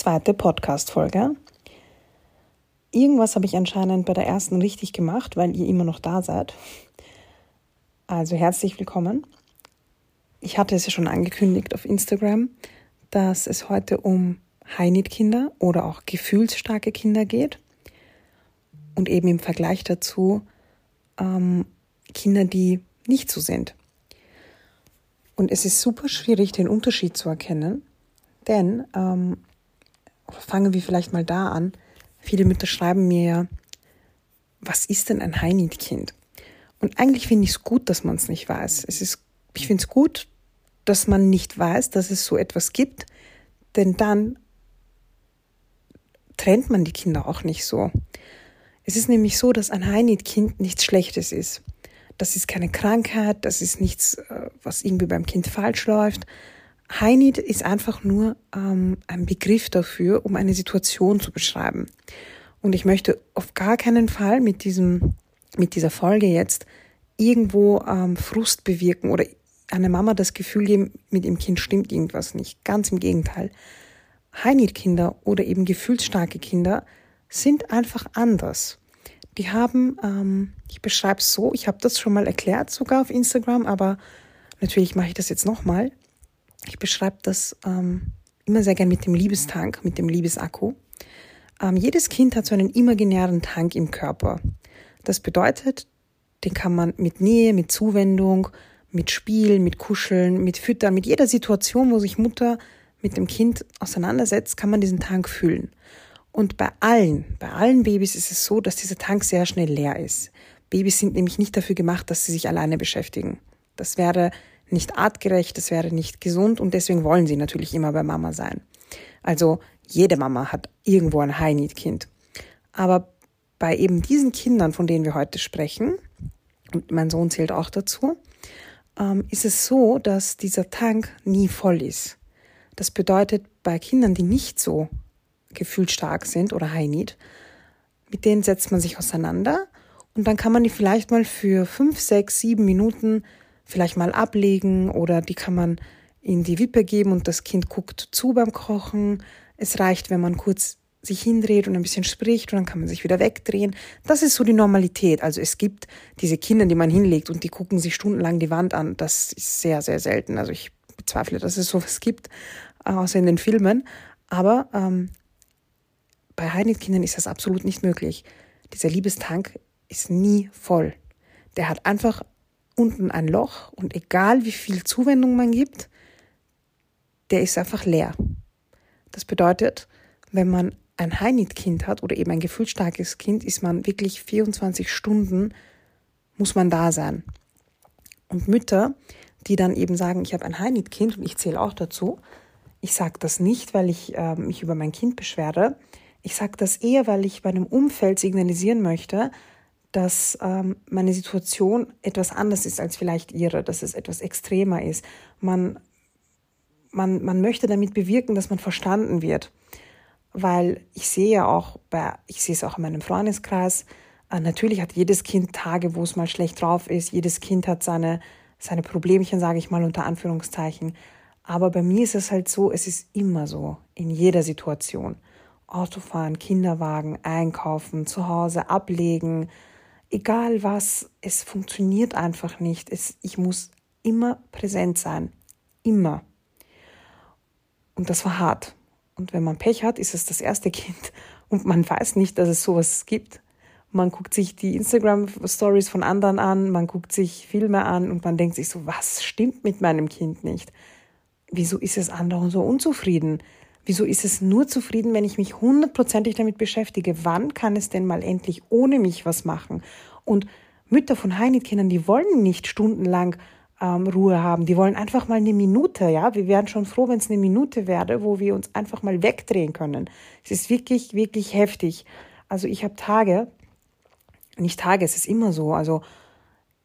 zweite Podcast-Folge. Irgendwas habe ich anscheinend bei der ersten richtig gemacht, weil ihr immer noch da seid. Also herzlich willkommen. Ich hatte es ja schon angekündigt auf Instagram, dass es heute um High-Need-Kinder oder auch gefühlsstarke Kinder geht. Und eben im Vergleich dazu ähm, Kinder, die nicht so sind. Und es ist super schwierig, den Unterschied zu erkennen, denn ähm, fangen wir vielleicht mal da an. Viele Mütter schreiben mir ja, was ist denn ein High-Need-Kind? Und eigentlich finde ich es gut, dass man es nicht weiß. Es ist, ich finde es gut, dass man nicht weiß, dass es so etwas gibt, denn dann trennt man die Kinder auch nicht so. Es ist nämlich so, dass ein High-Need-Kind nichts Schlechtes ist. Das ist keine Krankheit, das ist nichts, äh, was irgendwie beim Kind falsch läuft. High Need ist einfach nur ähm, ein Begriff dafür, um eine Situation zu beschreiben. Und ich möchte auf gar keinen Fall mit diesem, mit dieser Folge jetzt irgendwo ähm, Frust bewirken oder einer Mama das Gefühl geben, mit dem Kind stimmt irgendwas nicht. Ganz im Gegenteil. High Need Kinder oder eben gefühlsstarke Kinder sind einfach anders. Die haben, ähm, ich beschreibe es so, ich habe das schon mal erklärt sogar auf Instagram, aber natürlich mache ich das jetzt nochmal. Ich beschreibe das ähm, immer sehr gern mit dem Liebestank, mit dem Liebesakku. Ähm, jedes Kind hat so einen imaginären Tank im Körper. Das bedeutet, den kann man mit Nähe, mit Zuwendung, mit Spielen, mit Kuscheln, mit Füttern, mit jeder Situation, wo sich Mutter mit dem Kind auseinandersetzt, kann man diesen Tank füllen. Und bei allen, bei allen Babys ist es so, dass dieser Tank sehr schnell leer ist. Babys sind nämlich nicht dafür gemacht, dass sie sich alleine beschäftigen. Das wäre nicht artgerecht, das wäre nicht gesund und deswegen wollen sie natürlich immer bei Mama sein. Also jede Mama hat irgendwo ein High-Need-Kind. Aber bei eben diesen Kindern, von denen wir heute sprechen, und mein Sohn zählt auch dazu, ähm, ist es so, dass dieser Tank nie voll ist. Das bedeutet, bei Kindern, die nicht so gefühlsstark sind oder High Need, mit denen setzt man sich auseinander und dann kann man die vielleicht mal für fünf, sechs, sieben Minuten vielleicht mal ablegen oder die kann man in die Wippe geben und das Kind guckt zu beim Kochen. Es reicht, wenn man kurz sich hindreht und ein bisschen spricht und dann kann man sich wieder wegdrehen. Das ist so die Normalität. Also es gibt diese Kinder, die man hinlegt und die gucken sich stundenlang die Wand an. Das ist sehr, sehr selten. Also ich bezweifle, dass es sowas gibt, außer in den Filmen. Aber ähm, bei Heiligkindern ist das absolut nicht möglich. Dieser Liebestank ist nie voll. Der hat einfach unten ein Loch und egal wie viel Zuwendung man gibt, der ist einfach leer. Das bedeutet, wenn man ein High-Need-Kind hat oder eben ein gefühlsstarkes Kind, ist man wirklich 24 Stunden, muss man da sein. Und Mütter, die dann eben sagen, ich habe ein High-Need-Kind und ich zähle auch dazu, ich sage das nicht, weil ich äh, mich über mein Kind beschwere. Ich sage das eher, weil ich bei einem Umfeld signalisieren möchte, dass ähm, meine Situation etwas anders ist als vielleicht ihre, dass es etwas extremer ist. Man, man, man möchte damit bewirken, dass man verstanden wird. Weil ich sehe ja auch, bei, ich sehe es auch in meinem Freundeskreis, äh, natürlich hat jedes Kind Tage, wo es mal schlecht drauf ist. Jedes Kind hat seine, seine Problemchen, sage ich mal unter Anführungszeichen. Aber bei mir ist es halt so, es ist immer so, in jeder Situation. Autofahren, Kinderwagen, einkaufen, zu Hause ablegen, egal was, es funktioniert einfach nicht. Es, ich muss immer präsent sein. Immer. Und das war hart. Und wenn man Pech hat, ist es das erste Kind und man weiß nicht, dass es sowas gibt. Man guckt sich die Instagram-Stories von anderen an, man guckt sich Filme an und man denkt sich so, was stimmt mit meinem Kind nicht? Wieso ist es andauernd so unzufrieden? Wieso ist es nur zufrieden, wenn ich mich hundertprozentig damit beschäftige? Wann kann es denn mal endlich ohne mich was machen? Und Mütter von Heinit-Kindern, die wollen nicht stundenlang ähm, Ruhe haben. Die wollen einfach mal eine Minute, ja. Wir wären schon froh, wenn es eine Minute wäre, wo wir uns einfach mal wegdrehen können. Es ist wirklich, wirklich heftig. Also ich habe Tage, nicht Tage, es ist immer so. Also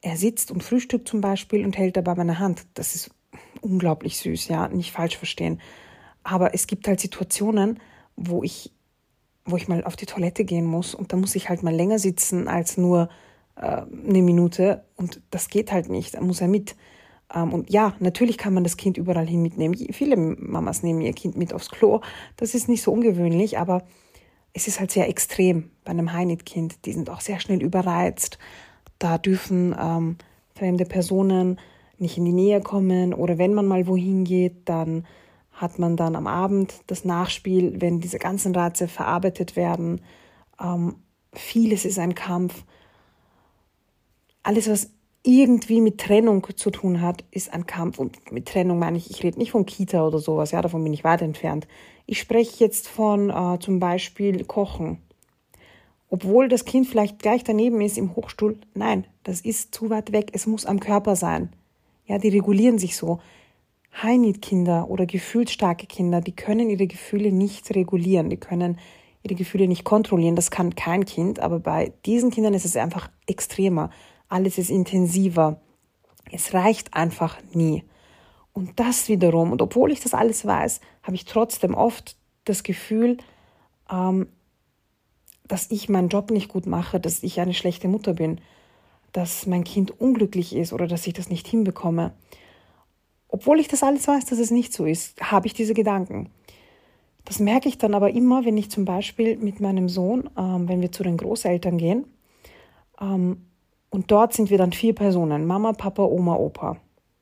er sitzt und frühstückt zum Beispiel und hält dabei meine Hand. Das ist unglaublich süß, ja, nicht falsch verstehen. Aber es gibt halt Situationen, wo ich, wo ich mal auf die Toilette gehen muss und da muss ich halt mal länger sitzen als nur äh, eine Minute und das geht halt nicht. Da muss er mit. Ähm, und ja, natürlich kann man das Kind überall hin mitnehmen. Viele Mamas nehmen ihr Kind mit aufs Klo. Das ist nicht so ungewöhnlich, aber es ist halt sehr extrem bei einem Heinit-Kind. Die sind auch sehr schnell überreizt. Da dürfen ähm, fremde Personen nicht in die Nähe kommen oder wenn man mal wohin geht, dann hat man dann am Abend das Nachspiel, wenn diese ganzen Reize verarbeitet werden. Ähm, vieles ist ein Kampf. Alles, was irgendwie mit Trennung zu tun hat, ist ein Kampf. Und mit Trennung meine ich, ich rede nicht von Kita oder sowas, ja, davon bin ich weit entfernt. Ich spreche jetzt von äh, zum Beispiel Kochen. Obwohl das Kind vielleicht gleich daneben ist im Hochstuhl, nein, das ist zu weit weg, es muss am Körper sein. Ja, die regulieren sich so. High-Need-Kinder oder gefühlsstarke Kinder, die können ihre Gefühle nicht regulieren, die können ihre Gefühle nicht kontrollieren. Das kann kein Kind, aber bei diesen Kindern ist es einfach extremer. Alles ist intensiver. Es reicht einfach nie. Und das wiederum, und obwohl ich das alles weiß, habe ich trotzdem oft das Gefühl, ähm, dass ich meinen Job nicht gut mache, dass ich eine schlechte Mutter bin, dass mein Kind unglücklich ist oder dass ich das nicht hinbekomme. Obwohl ich das alles weiß, dass es nicht so ist, habe ich diese Gedanken. Das merke ich dann aber immer, wenn ich zum Beispiel mit meinem Sohn, ähm, wenn wir zu den Großeltern gehen, ähm, und dort sind wir dann vier Personen, Mama, Papa, Oma, Opa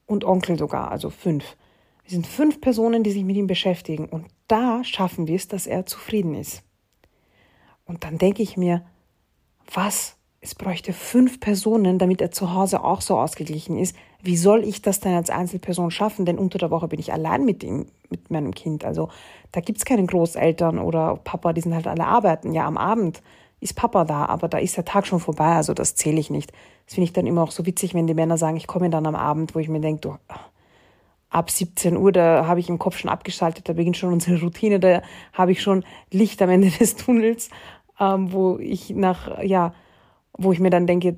und Onkel sogar, also fünf. Wir sind fünf Personen, die sich mit ihm beschäftigen und da schaffen wir es, dass er zufrieden ist. Und dann denke ich mir, was es bräuchte fünf Personen, damit er zu Hause auch so ausgeglichen ist. Wie soll ich das denn als Einzelperson schaffen? Denn unter der Woche bin ich allein mit ihm, mit meinem Kind. Also da gibt's keine Großeltern oder Papa, die sind halt alle arbeiten. Ja, am Abend ist Papa da, aber da ist der Tag schon vorbei, also das zähle ich nicht. Das finde ich dann immer auch so witzig, wenn die Männer sagen, ich komme dann am Abend, wo ich mir denke, ab 17 Uhr, da habe ich im Kopf schon abgeschaltet, da beginnt schon unsere Routine, da habe ich schon Licht am Ende des Tunnels, ähm, wo ich nach, ja, wo ich mir dann denke,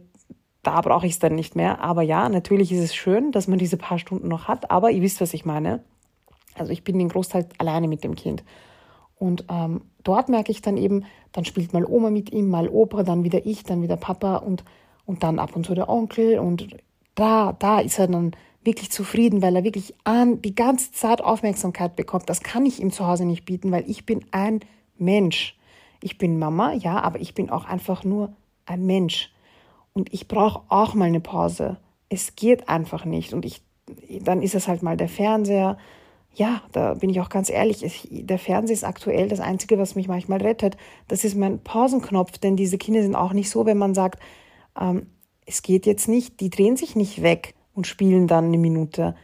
da brauche ich es dann nicht mehr. Aber ja, natürlich ist es schön, dass man diese paar Stunden noch hat, aber ihr wisst, was ich meine. Also ich bin den Großteil alleine mit dem Kind. Und ähm, dort merke ich dann eben, dann spielt mal Oma mit ihm, mal Opa, dann wieder ich, dann wieder Papa und, und dann ab und zu der Onkel. Und da, da ist er dann wirklich zufrieden, weil er wirklich an, die ganze Zeit Aufmerksamkeit bekommt. Das kann ich ihm zu Hause nicht bieten, weil ich bin ein Mensch. Ich bin Mama, ja, aber ich bin auch einfach nur ein Mensch. Und ich brauche auch mal eine Pause. Es geht einfach nicht. Und ich, dann ist es halt mal der Fernseher. Ja, da bin ich auch ganz ehrlich. Ich, der Fernseher ist aktuell das Einzige, was mich manchmal rettet. Das ist mein Pausenknopf, denn diese Kinder sind auch nicht so, wenn man sagt, ähm, es geht jetzt nicht, die drehen sich nicht weg und spielen dann eine Minute.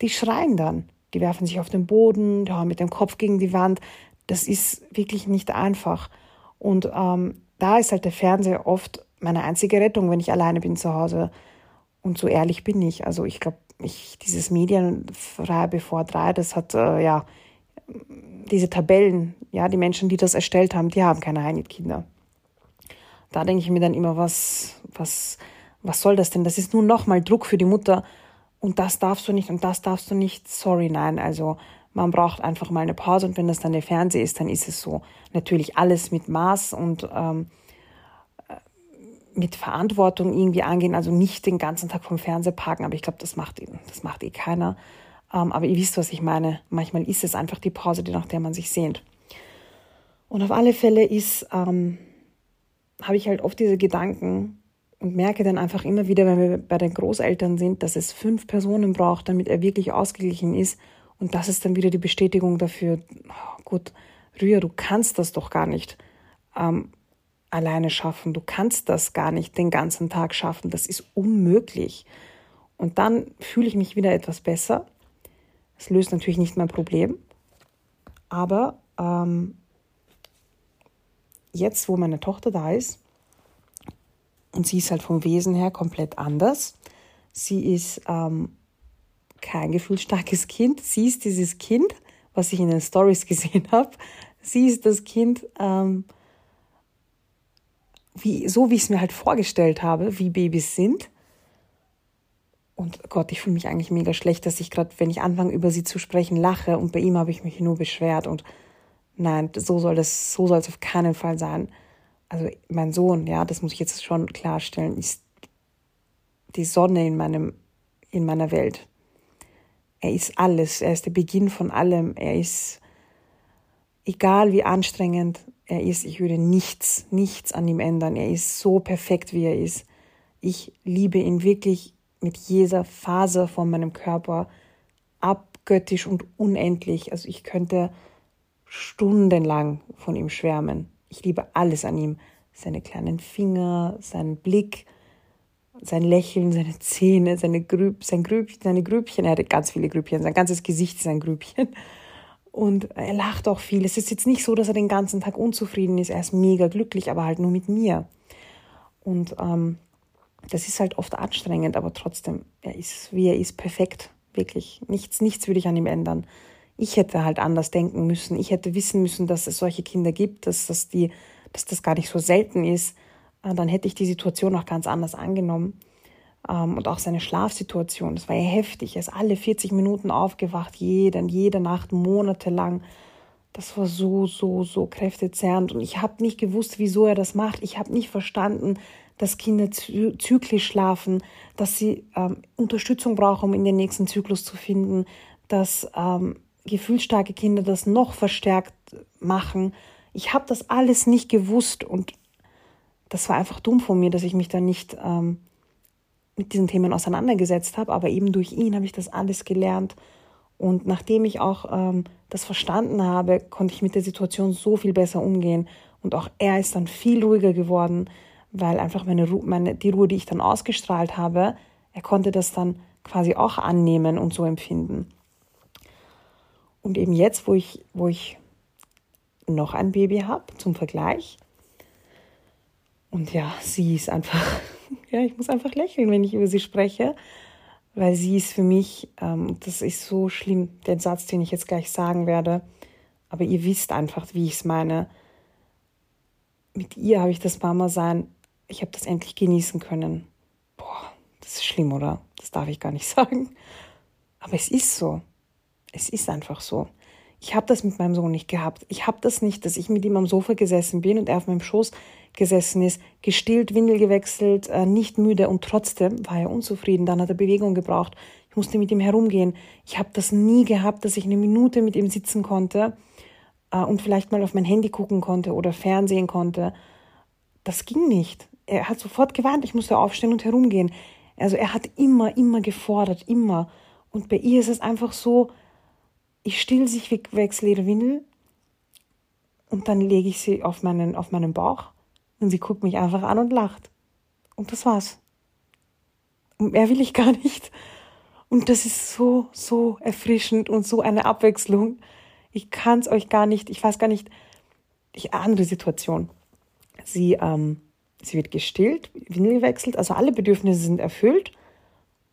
Die schreien dann. Die werfen sich auf den Boden, die hauen mit dem Kopf gegen die Wand. Das ist wirklich nicht einfach. Und ähm, da ist halt der Fernseher oft meine einzige Rettung, wenn ich alleine bin zu Hause. Und so ehrlich bin ich. Also ich glaube, ich, dieses Medienfrei bevor drei, das hat äh, ja diese Tabellen, ja, die Menschen, die das erstellt haben, die haben keine Heinit-Kinder. Da denke ich mir dann immer, was, was, was soll das denn? Das ist nur nochmal Druck für die Mutter und das darfst du nicht und das darfst du nicht. Sorry, nein. Also man braucht einfach mal eine Pause und wenn das dann der Fernseher ist, dann ist es so. Natürlich alles mit Maß und ähm, äh, mit Verantwortung irgendwie angehen, also nicht den ganzen Tag vom Fernseher parken, aber ich glaube, das macht das macht eh keiner. Ähm, aber ihr wisst, was ich meine. Manchmal ist es einfach die Pause, nach der man sich sehnt. Und auf alle Fälle ist, ähm, habe ich halt oft diese Gedanken und merke dann einfach immer wieder, wenn wir bei den Großeltern sind, dass es fünf Personen braucht, damit er wirklich ausgeglichen ist und das ist dann wieder die Bestätigung dafür, oh, gut, Rühr, du kannst das doch gar nicht ähm, alleine schaffen. Du kannst das gar nicht den ganzen Tag schaffen. Das ist unmöglich. Und dann fühle ich mich wieder etwas besser. Es löst natürlich nicht mein Problem. Aber ähm, jetzt, wo meine Tochter da ist, und sie ist halt vom Wesen her komplett anders. Sie ist ähm, kein gefühlsstarkes Kind. Sie ist dieses Kind, was ich in den Stories gesehen habe. Sie ist das Kind, ähm, wie, so wie ich es mir halt vorgestellt habe, wie Babys sind. Und Gott, ich fühle mich eigentlich mega schlecht, dass ich gerade, wenn ich anfange, über sie zu sprechen, lache. Und bei ihm habe ich mich nur beschwert. Und nein, so soll das, so soll es auf keinen Fall sein. Also mein Sohn, ja, das muss ich jetzt schon klarstellen, ist die Sonne in meinem, in meiner Welt. er ist alles, er ist der Beginn von allem, er ist, egal wie anstrengend er ist, ich würde nichts, nichts an ihm ändern. Er ist so perfekt, wie er ist. Ich liebe ihn wirklich mit jeder Faser von meinem Körper abgöttisch und unendlich. Also ich könnte stundenlang von ihm schwärmen. Ich liebe alles an ihm. Seine kleinen Finger, seinen Blick, sein Lächeln, seine Zähne, seine Grüb, sein Grübchen, seine Grübchen. Er hatte ganz viele Grübchen. Sein ganzes Gesicht ist ein Grübchen. Und er lacht auch viel. Es ist jetzt nicht so, dass er den ganzen Tag unzufrieden ist. Er ist mega glücklich, aber halt nur mit mir. Und ähm, das ist halt oft anstrengend, aber trotzdem, er ist, wie er ist, perfekt. Wirklich. Nichts, nichts würde ich an ihm ändern. Ich hätte halt anders denken müssen. Ich hätte wissen müssen, dass es solche Kinder gibt, dass das, die, dass das gar nicht so selten ist. Äh, dann hätte ich die Situation auch ganz anders angenommen. Ähm, und auch seine Schlafsituation, das war ja heftig. Er ist alle 40 Minuten aufgewacht, jede, jede Nacht, monatelang. Das war so, so, so kräftezehrend. Und ich habe nicht gewusst, wieso er das macht. Ich habe nicht verstanden, dass Kinder zyklisch schlafen, dass sie ähm, Unterstützung brauchen, um in den nächsten Zyklus zu finden, dass ähm, gefühlsstarke Kinder das noch verstärkt machen. Ich habe das alles nicht gewusst und das war einfach dumm von mir, dass ich mich da nicht ähm, mit diesen Themen auseinandergesetzt habe, aber eben durch ihn habe ich das alles gelernt. Und nachdem ich auch ähm, das verstanden habe, konnte ich mit der Situation so viel besser umgehen. Und auch er ist dann viel ruhiger geworden, weil einfach meine, meine, die Ruhe, die ich dann ausgestrahlt habe, er konnte das dann quasi auch annehmen und so empfinden. Und eben jetzt, wo ich, wo ich noch ein Baby habe, zum Vergleich, und ja, sie ist einfach ja, ich muss einfach lächeln, wenn ich über sie spreche, weil sie ist für mich, ähm, das ist so schlimm, der Satz, den ich jetzt gleich sagen werde, aber ihr wisst einfach, wie ich es meine. Mit ihr habe ich das Mama-Sein, ich habe das endlich genießen können. Boah, das ist schlimm, oder? Das darf ich gar nicht sagen. Aber es ist so. Es ist einfach so. Ich habe das mit meinem Sohn nicht gehabt. Ich habe das nicht, dass ich mit ihm am Sofa gesessen bin und er auf meinem Schoß gesessen ist, gestillt, Windel gewechselt, äh, nicht müde und trotzdem war er unzufrieden. Dann hat er Bewegung gebraucht. Ich musste mit ihm herumgehen. Ich habe das nie gehabt, dass ich eine Minute mit ihm sitzen konnte äh, und vielleicht mal auf mein Handy gucken konnte oder Fernsehen konnte. Das ging nicht. Er hat sofort gewarnt, ich musste aufstehen und herumgehen. Also er hat immer, immer gefordert, immer. Und bei ihr ist es einfach so, ich still sich wechsle ihre Windel und dann lege ich sie auf meinen, auf meinen Bauch und sie guckt mich einfach an und lacht. Und das war's. Und mehr will ich gar nicht. Und das ist so, so erfrischend und so eine Abwechslung. Ich kann es euch gar nicht, ich weiß gar nicht, ich andere Situation. Sie, ähm, sie wird gestillt, Windel gewechselt, also alle Bedürfnisse sind erfüllt.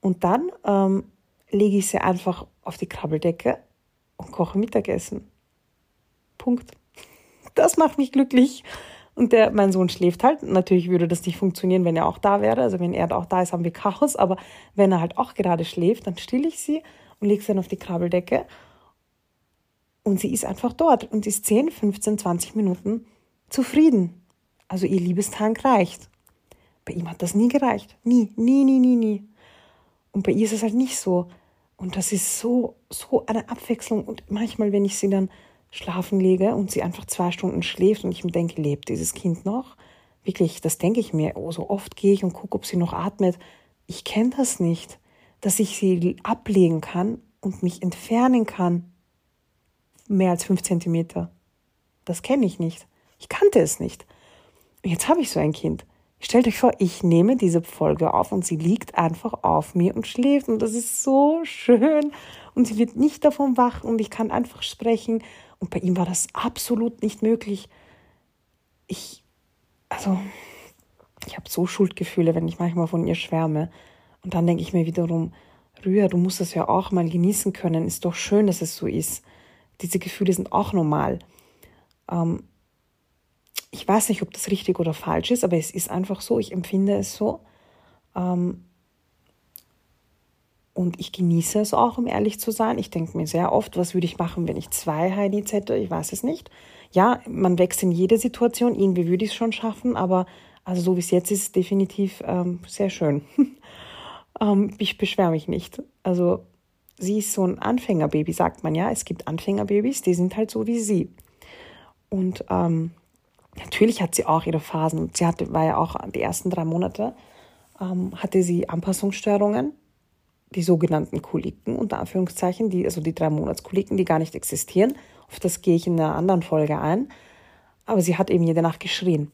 Und dann ähm, lege ich sie einfach auf die Krabbeldecke und koche Mittagessen. Punkt. Das macht mich glücklich. Und der, mein Sohn schläft halt. Natürlich würde das nicht funktionieren, wenn er auch da wäre. Also wenn er auch da ist, haben wir Chaos. Aber wenn er halt auch gerade schläft, dann stille ich sie und lege sie dann auf die Krabbeldecke. Und sie ist einfach dort und ist 10, 15, 20 Minuten zufrieden. Also ihr Liebestank reicht. Bei ihm hat das nie gereicht. Nie, nie, nie, nie, nie. Und bei ihr ist es halt nicht so. Und das ist so, so eine Abwechslung. Und manchmal, wenn ich sie dann schlafen lege und sie einfach zwei Stunden schläft und ich mir denke, lebt dieses Kind noch? Wirklich, das denke ich mir. Oh, so oft gehe ich und gucke, ob sie noch atmet. Ich kenne das nicht, dass ich sie ablegen kann und mich entfernen kann. Mehr als fünf Zentimeter. Das kenne ich nicht. Ich kannte es nicht. Jetzt habe ich so ein Kind. Stellt euch vor, ich nehme diese Folge auf und sie liegt einfach auf mir und schläft und das ist so schön und sie wird nicht davon wach und ich kann einfach sprechen und bei ihm war das absolut nicht möglich. Ich, also, ich habe so Schuldgefühle, wenn ich manchmal von ihr schwärme. Und dann denke ich mir wiederum, Rühr, du musst es ja auch mal genießen können. Ist doch schön, dass es so ist. Diese Gefühle sind auch normal. Ähm, ich weiß nicht, ob das richtig oder falsch ist, aber es ist einfach so. Ich empfinde es so. Ähm, und ich genieße es auch, um ehrlich zu sein. Ich denke mir sehr oft, was würde ich machen, wenn ich zwei Heidis hätte? Ich weiß es nicht. Ja, man wächst in jeder Situation. Irgendwie würde ich es schon schaffen, aber also so wie es jetzt ist, definitiv ähm, sehr schön. ähm, ich beschwere mich nicht. Also sie ist so ein Anfängerbaby, sagt man ja. Es gibt Anfängerbabys, die sind halt so wie sie. Und ähm, natürlich hat sie auch ihre Phasen. Sie hatte, war ja auch die ersten drei Monate, ähm, hatte sie Anpassungsstörungen, die sogenannten Koliken, unter Anführungszeichen, die, also die drei Monatskoliken, die gar nicht existieren. Auf das gehe ich in einer anderen Folge ein. Aber sie hat eben jede Nacht geschrien.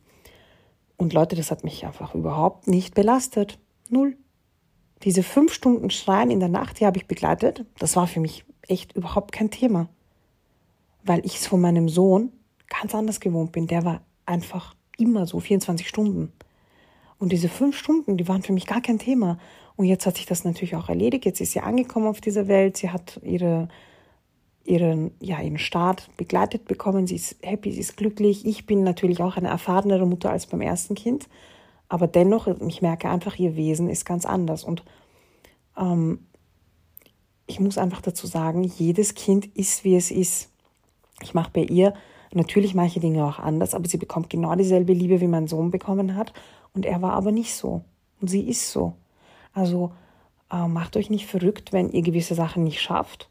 Und Leute, das hat mich einfach überhaupt nicht belastet. Null. Diese fünf Stunden Schreien in der Nacht, die habe ich begleitet. Das war für mich echt überhaupt kein Thema. Weil ich es von meinem Sohn ganz anders gewohnt bin. Der war einfach immer so 24 Stunden. Und diese fünf Stunden, die waren für mich gar kein Thema. Und jetzt hat sich das natürlich auch erledigt. Jetzt ist sie angekommen auf dieser Welt. Sie hat ihre, ihren, ja, ihren Start begleitet bekommen. Sie ist happy, sie ist glücklich. Ich bin natürlich auch eine erfahrenere Mutter als beim ersten Kind. Aber dennoch, ich merke einfach, ihr Wesen ist ganz anders. Und ähm, ich muss einfach dazu sagen, jedes Kind ist, wie es ist. Ich mache bei ihr natürlich manche Dinge auch anders, aber sie bekommt genau dieselbe Liebe, wie mein Sohn bekommen hat. Und er war aber nicht so. Und sie ist so. Also äh, macht euch nicht verrückt, wenn ihr gewisse Sachen nicht schafft.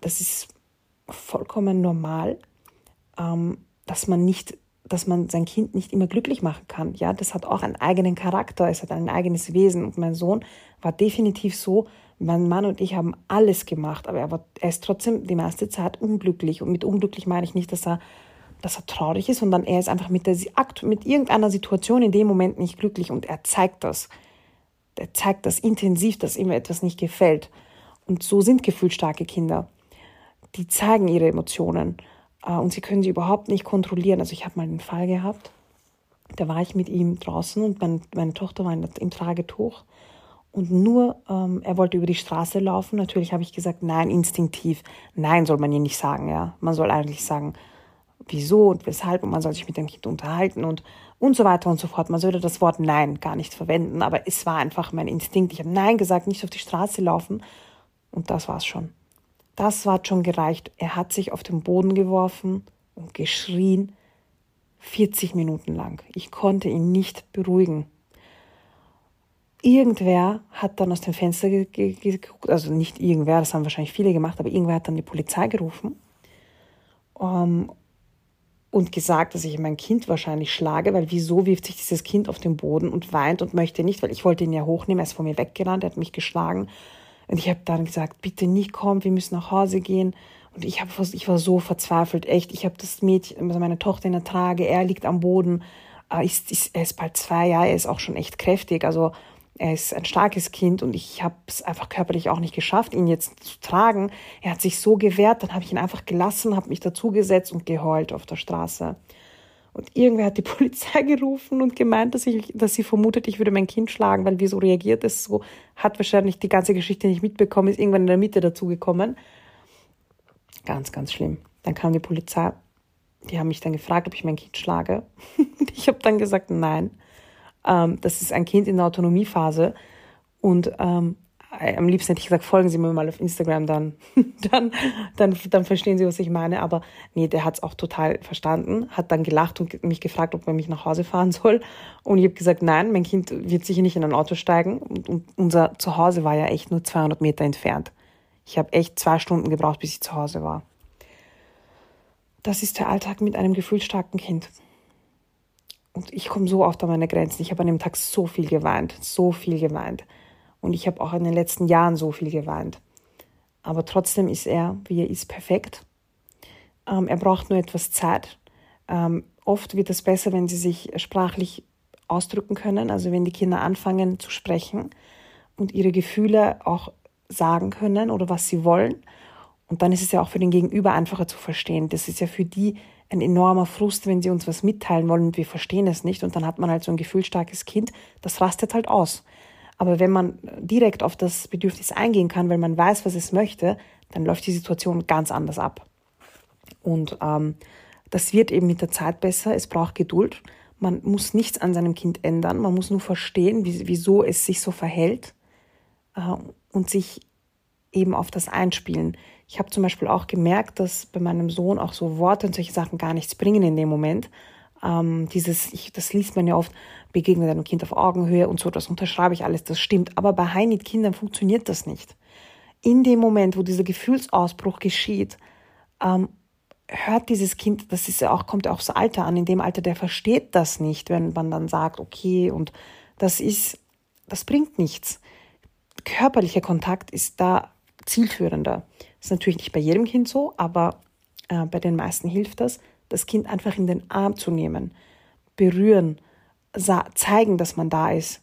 Das ist vollkommen normal, ähm, dass man nicht, dass man sein Kind nicht immer glücklich machen kann. Ja, das hat auch einen eigenen Charakter, es hat ein eigenes Wesen. Und mein Sohn war definitiv so, mein Mann und ich haben alles gemacht, aber er, war, er ist trotzdem die meiste Zeit unglücklich. Und mit unglücklich meine ich nicht, dass er, dass er traurig ist, sondern er ist einfach mit, der, mit irgendeiner Situation in dem Moment nicht glücklich und er zeigt das. Er zeigt das intensiv, dass ihm etwas nicht gefällt. Und so sind gefühlsstarke Kinder. Die zeigen ihre Emotionen äh, und sie können sie überhaupt nicht kontrollieren. Also ich habe mal einen Fall gehabt, da war ich mit ihm draußen und mein, meine Tochter war im Tragetuch und nur, ähm, er wollte über die Straße laufen. Natürlich habe ich gesagt, nein, instinktiv. Nein, soll man hier nicht sagen, ja. Man soll eigentlich sagen, wieso und weshalb und man soll sich mit dem Kind unterhalten und, und so weiter und so fort. Man sollte das Wort Nein gar nicht verwenden, aber es war einfach mein Instinkt. Ich habe Nein gesagt, nicht auf die Straße laufen und das war's schon. Das war schon gereicht. Er hat sich auf den Boden geworfen und geschrien, 40 Minuten lang. Ich konnte ihn nicht beruhigen irgendwer hat dann aus dem Fenster geguckt, also nicht irgendwer, das haben wahrscheinlich viele gemacht, aber irgendwer hat dann die Polizei gerufen um, ähm, und gesagt, dass ich mein Kind wahrscheinlich schlage, weil wieso wirft sich dieses Kind auf den Boden und weint und möchte nicht, weil ich wollte ihn ja hochnehmen, er ist von mir weggerannt, er hat mich geschlagen. Und ich habe dann gesagt, bitte nicht kommen, wir müssen nach Hause gehen. Und ich, hab, ich war so verzweifelt, echt, ich habe das Mädchen, also meine Tochter in der Trage, er liegt am Boden, er ist, er ist bald zwei Jahre, er ist auch schon echt kräftig, also er ist ein starkes Kind und ich habe es einfach körperlich auch nicht geschafft, ihn jetzt zu tragen. Er hat sich so gewehrt, dann habe ich ihn einfach gelassen, habe mich dazugesetzt und geheult auf der Straße. Und irgendwer hat die Polizei gerufen und gemeint, dass, ich, dass sie vermutet, ich würde mein Kind schlagen, weil wieso reagiert es so, hat wahrscheinlich die ganze Geschichte nicht mitbekommen, ist irgendwann in der Mitte dazugekommen. Ganz, ganz schlimm. Dann kam die Polizei, die haben mich dann gefragt, ob ich mein Kind schlage. ich habe dann gesagt, nein. Ähm, das ist ein Kind in der Autonomiephase. Und ähm, am liebsten hätte ich gesagt, folgen Sie mir mal auf Instagram, dann, dann, dann, dann verstehen Sie, was ich meine. Aber nee, der hat es auch total verstanden, hat dann gelacht und mich gefragt, ob er mich nach Hause fahren soll. Und ich habe gesagt, nein, mein Kind wird sicher nicht in ein Auto steigen. Und, und unser Zuhause war ja echt nur 200 Meter entfernt. Ich habe echt zwei Stunden gebraucht, bis ich zu Hause war. Das ist der Alltag mit einem gefühlsstarken Kind. Und ich komme so oft an meine Grenzen. Ich habe an dem Tag so viel geweint, so viel geweint. Und ich habe auch in den letzten Jahren so viel geweint. Aber trotzdem ist er, wie er ist, perfekt. Ähm, er braucht nur etwas Zeit. Ähm, oft wird es besser, wenn sie sich sprachlich ausdrücken können, also wenn die Kinder anfangen zu sprechen und ihre Gefühle auch sagen können oder was sie wollen. Und dann ist es ja auch für den Gegenüber einfacher zu verstehen. Das ist ja für die ein enormer Frust, wenn sie uns was mitteilen wollen und wir verstehen es nicht. Und dann hat man halt so ein gefühlsstarkes Kind, das rastet halt aus. Aber wenn man direkt auf das Bedürfnis eingehen kann, weil man weiß, was es möchte, dann läuft die Situation ganz anders ab. Und ähm, das wird eben mit der Zeit besser. Es braucht Geduld. Man muss nichts an seinem Kind ändern. Man muss nur verstehen, wie, wieso es sich so verhält äh, und sich eben auf das einspielen. Ich habe zum Beispiel auch gemerkt, dass bei meinem Sohn auch so Worte und solche Sachen gar nichts bringen in dem Moment. Ähm, dieses, ich, das liest man ja oft, begegne deinem Kind auf Augenhöhe und so, das unterschreibe ich alles, das stimmt. Aber bei High-Need-Kindern funktioniert das nicht. in dem Moment, wo dieser Gefühlsausbruch geschieht, ähm, hört dieses Kind, das ist ja auch, kommt ja auch das Alter an, in dem Alter, der versteht das nicht, wenn man dann sagt, okay, und das ist, das bringt nichts. Körperlicher Kontakt ist da zielführender. Ist natürlich nicht bei jedem Kind so, aber äh, bei den meisten hilft das, das Kind einfach in den Arm zu nehmen, berühren, zeigen, dass man da ist.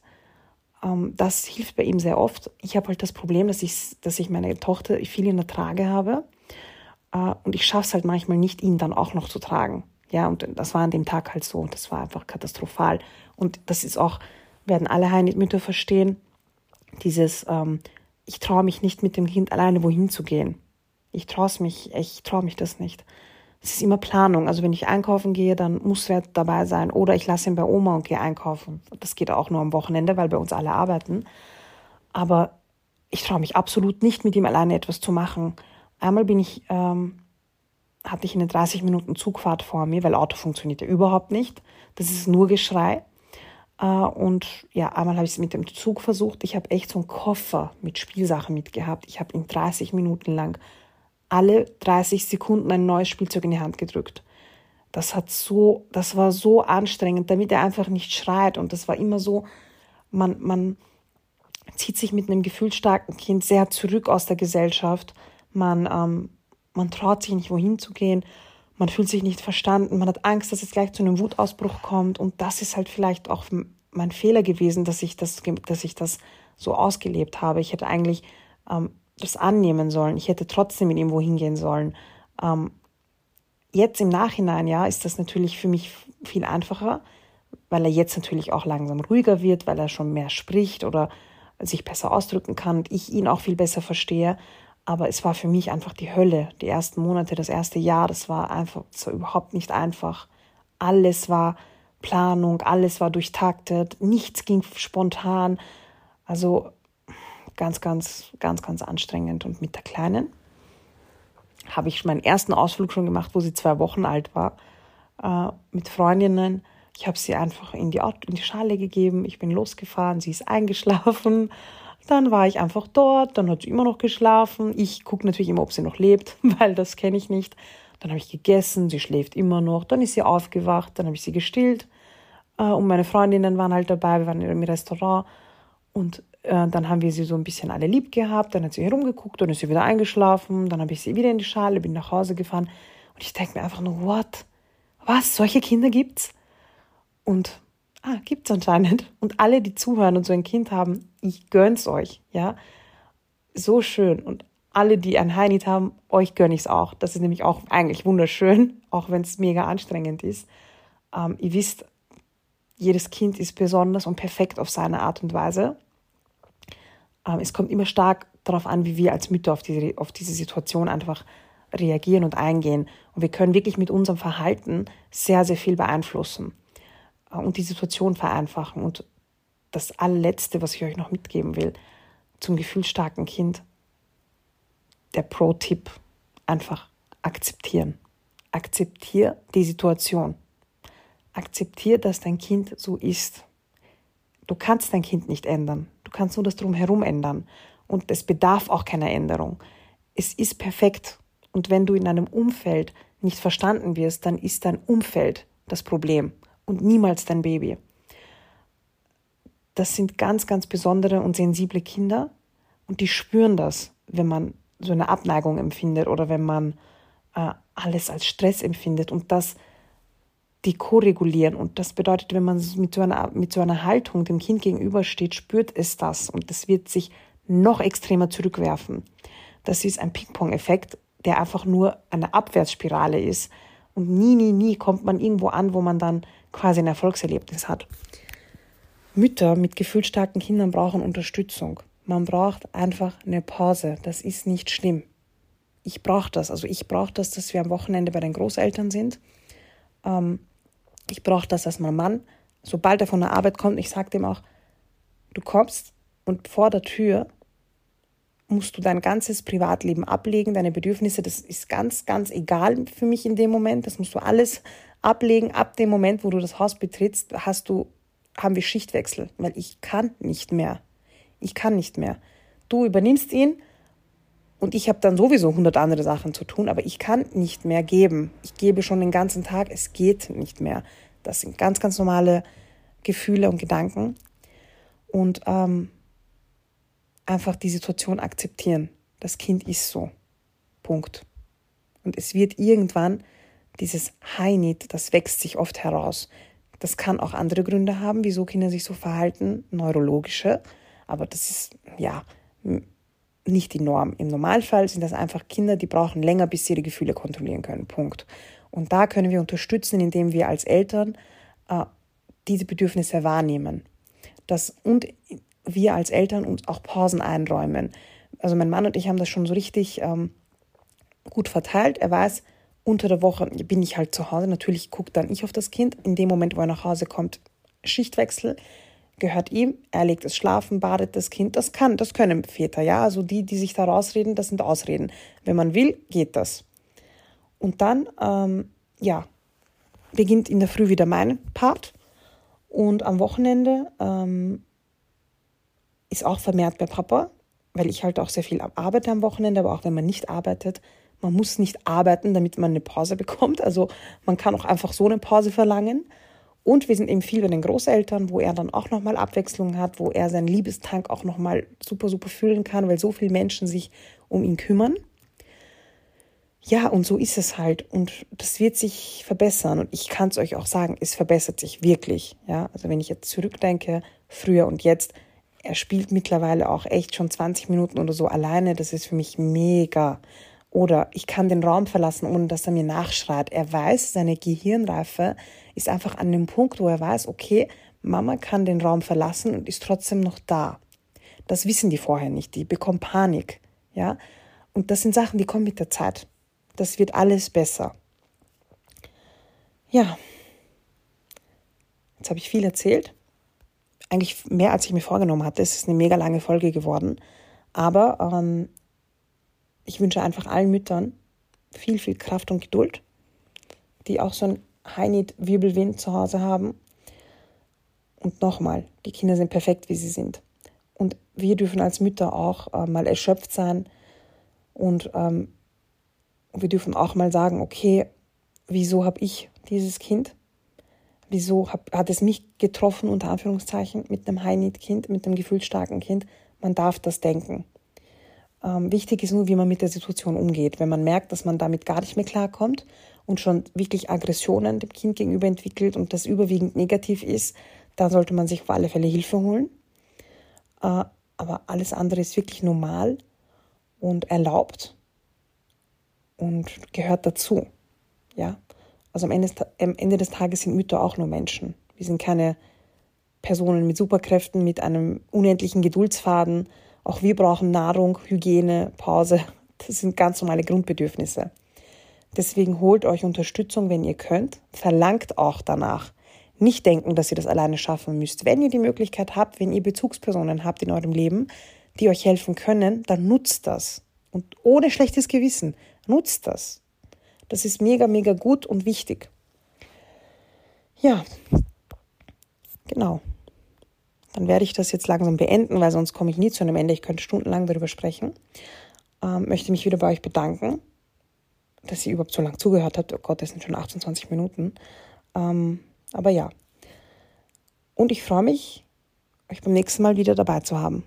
Ähm, das hilft bei ihm sehr oft. Ich habe halt das Problem, dass ich, dass ich meine Tochter viel in der Trage habe äh, und ich schaffe es halt manchmal nicht, ihn dann auch noch zu tragen. Ja, und das war an dem Tag halt so. Das war einfach katastrophal. Und das ist auch, werden alle Heimatmütter verstehen, dieses, ähm, ich traue mich nicht mit dem Kind alleine wohin zu gehen. Ich traue mich, ich traue mich das nicht. Es ist immer Planung. Also wenn ich einkaufen gehe, dann muss wer dabei sein. Oder ich lasse ihn bei Oma und gehe einkaufen. Das geht auch nur am Wochenende, weil bei uns alle arbeiten. Aber ich traue mich absolut nicht, mit ihm alleine etwas zu machen. Einmal bin ich, ähm, hatte ich eine 30 Minuten Zugfahrt vor mir, weil Auto funktioniert ja überhaupt nicht. Das ist nur Geschrei. Äh, und ja, einmal habe ich es mit dem Zug versucht. Ich habe echt so einen Koffer mit Spielsachen mitgehabt. Ich habe ihn 30 Minuten lang alle 30 Sekunden ein neues Spielzeug in die Hand gedrückt. Das hat so, das war so anstrengend, damit er einfach nicht schreit. Und das war immer so, man, man zieht sich mit einem gefühlsstarken Kind sehr zurück aus der Gesellschaft. Man, ähm, man traut sich nicht, wohin zu gehen. Man fühlt sich nicht verstanden. Man hat Angst, dass es gleich zu einem Wutausbruch kommt. Und das ist halt vielleicht auch mein Fehler gewesen, dass ich das, dass ich das so ausgelebt habe. Ich hätte eigentlich ähm, das annehmen sollen. Ich hätte trotzdem mit ihm wohin gehen sollen. Ähm, jetzt im Nachhinein, ja, ist das natürlich für mich viel einfacher, weil er jetzt natürlich auch langsam ruhiger wird, weil er schon mehr spricht oder sich besser ausdrücken kann und ich ihn auch viel besser verstehe. Aber es war für mich einfach die Hölle. Die ersten Monate, das erste Jahr, das war einfach, war überhaupt nicht einfach. Alles war Planung, alles war durchtaktet, nichts ging spontan. Also ganz, ganz, ganz, ganz anstrengend. Und mit der Kleinen habe ich meinen ersten Ausflug schon gemacht, wo sie zwei Wochen alt war, äh, mit Freundinnen. Ich habe sie einfach in die, in die Schale gegeben. Ich bin losgefahren, sie ist eingeschlafen. Dann war ich einfach dort, dann hat sie immer noch geschlafen. Ich gucke natürlich immer, ob sie noch lebt, weil das kenne ich nicht. Dann habe ich gegessen, sie schläft immer noch. Dann ist sie aufgewacht, dann habe ich sie gestillt. Äh, und meine Freundinnen waren halt dabei, wir waren im Restaurant. Und äh, dann haben wir sie so ein bisschen alle lieb gehabt, dann hat sie herumgeguckt, dann ist sie wieder eingeschlafen, dann habe ich sie wieder in die Schale, bin nach Hause gefahren und ich denke mir einfach nur, what? Was? Solche Kinder gibt's? Und ah, gibt's anscheinend. Und alle, die zuhören und so ein Kind haben, ich gönn's euch, ja. So schön. Und alle, die ein Heinit haben, euch gönn ich's auch. Das ist nämlich auch eigentlich wunderschön, auch wenn es mega anstrengend ist. Ähm, ihr wisst, jedes Kind ist besonders und perfekt auf seine Art und Weise. Ähm, es kommt immer stark darauf an, wie wir als Mütter auf diese, auf diese Situation einfach reagieren und eingehen. Und wir können wirklich mit unserem Verhalten sehr, sehr viel beeinflussen äh, und die Situation vereinfachen. Und das allerletzte, was ich euch noch mitgeben will, zum gefühlsstarken Kind, der Pro-Tipp, einfach akzeptieren. Akzeptier die Situation. Akzeptier, dass dein Kind so ist. Du kannst dein Kind nicht ändern. Du kannst nur das Drumherum ändern. Und es bedarf auch keiner Änderung. Es ist perfekt. Und wenn du in einem Umfeld nicht verstanden wirst, dann ist dein Umfeld das Problem und niemals dein Baby. Das sind ganz, ganz besondere und sensible Kinder und die spüren das, wenn man so eine Abneigung empfindet oder wenn man äh, alles als Stress empfindet. Und das die koregulieren. Und das bedeutet, wenn man mit so, einer, mit so einer Haltung dem Kind gegenübersteht, spürt es das und es wird sich noch extremer zurückwerfen. Das ist ein Ping-Pong-Effekt, der einfach nur eine Abwärtsspirale ist. Und nie, nie, nie kommt man irgendwo an, wo man dann quasi ein Erfolgserlebnis hat. Mütter mit gefühlsstarken Kindern brauchen Unterstützung. Man braucht einfach eine Pause. Das ist nicht schlimm. Ich brauche das. Also ich brauche das, dass wir am Wochenende bei den Großeltern sind. Ähm, ich brauche das, dass mein Mann, sobald er von der Arbeit kommt, ich sage dem auch, du kommst und vor der Tür musst du dein ganzes Privatleben ablegen, deine Bedürfnisse, das ist ganz, ganz egal für mich in dem Moment. Das musst du alles ablegen. Ab dem Moment, wo du das Haus betrittst, hast du, haben wir Schichtwechsel, weil ich kann nicht mehr. Ich kann nicht mehr. Du übernimmst ihn und ich habe dann sowieso hundert andere Sachen zu tun, aber ich kann nicht mehr geben. Ich gebe schon den ganzen Tag, es geht nicht mehr. Das sind ganz, ganz normale Gefühle und Gedanken. Und ähm, einfach die Situation akzeptieren. Das Kind ist so. Punkt. Und es wird irgendwann dieses High Need, das wächst sich oft heraus. Das kann auch andere Gründe haben, wieso Kinder sich so verhalten, neurologische. Aber das ist, ja, nicht die Norm. Im Normalfall sind das einfach Kinder, die brauchen länger, bis sie ihre Gefühle kontrollieren können. Punkt. Und da können wir unterstützen, indem wir als Eltern äh, diese Bedürfnisse wahrnehmen. Das, und wir als Eltern uns auch Pausen einräumen. Also mein Mann und ich haben das schon so richtig ähm, gut verteilt. Er weiß, unter der Woche bin ich halt zu Hause. Natürlich guckt dann ich auf das Kind. In dem Moment, wo er nach Hause kommt, Schichtwechsel gehört ihm. Er legt es schlafen, badet das Kind. Das kann, das können Väter, ja. Also die, die sich da rausreden, das sind Ausreden. Wenn man will, geht das. Und dann, ähm, ja, beginnt in der Früh wieder mein Part. Und am Wochenende ähm, ist auch vermehrt bei Papa, weil ich halt auch sehr viel arbeite am Wochenende, aber auch wenn man nicht arbeitet, man muss nicht arbeiten, damit man eine Pause bekommt. Also man kann auch einfach so eine Pause verlangen. Und wir sind eben viel bei den Großeltern, wo er dann auch nochmal Abwechslung hat, wo er seinen Liebestank auch nochmal super, super füllen kann, weil so viele Menschen sich um ihn kümmern. Ja, und so ist es halt. Und das wird sich verbessern. Und ich kann es euch auch sagen, es verbessert sich wirklich. Ja, also wenn ich jetzt zurückdenke, früher und jetzt, er spielt mittlerweile auch echt schon 20 Minuten oder so alleine. Das ist für mich mega. Oder ich kann den Raum verlassen, ohne dass er mir nachschreit. Er weiß, seine Gehirnreife ist einfach an dem Punkt, wo er weiß, okay, Mama kann den Raum verlassen und ist trotzdem noch da. Das wissen die vorher nicht. Die bekommen Panik. Ja? Und das sind Sachen, die kommen mit der Zeit. Das wird alles besser. Ja. Jetzt habe ich viel erzählt. Eigentlich mehr, als ich mir vorgenommen hatte. Es ist eine mega lange Folge geworden. Aber ähm, ich wünsche einfach allen Müttern viel, viel Kraft und Geduld, die auch so einen High-Need-Wirbelwind zu Hause haben. Und nochmal, die Kinder sind perfekt, wie sie sind. Und wir dürfen als Mütter auch äh, mal erschöpft sein und ähm, wir dürfen auch mal sagen, okay, wieso habe ich dieses Kind? Wieso hab, hat es mich getroffen, unter Anführungszeichen, mit einem High-Need-Kind, mit einem gefühlsstarken Kind? Man darf das denken. Ähm, wichtig ist nur, wie man mit der Situation umgeht. Wenn man merkt, dass man damit gar nicht mehr klarkommt und schon wirklich Aggressionen dem Kind gegenüber entwickelt und das überwiegend negativ ist, dann sollte man sich auf alle Fälle Hilfe holen. Äh, aber alles andere ist wirklich normal und erlaubt und gehört dazu. Ja? Also am Ende, am Ende des Tages sind Mütter auch nur Menschen. Wir sind keine Personen mit Superkräften, mit einem unendlichen Geduldsfaden, auch wir brauchen Nahrung, Hygiene, Pause. Das sind ganz normale Grundbedürfnisse. Deswegen holt euch Unterstützung, wenn ihr könnt. Verlangt auch danach. Nicht denken, dass ihr das alleine schaffen müsst. Wenn ihr die Möglichkeit habt, wenn ihr Bezugspersonen habt in eurem Leben, die euch helfen können, dann nutzt das. Und ohne schlechtes Gewissen, nutzt das. Das ist mega, mega gut und wichtig. Ja, genau dann werde ich das jetzt langsam beenden, weil sonst komme ich nie zu einem Ende. Ich könnte stundenlang darüber sprechen. Ähm, möchte mich wieder bei euch bedanken, dass ihr überhaupt so lange zugehört habt. Oh Gott, das sind schon 28 Minuten. Ähm, aber ja. Und ich freue mich, euch beim nächsten Mal wieder dabei zu haben.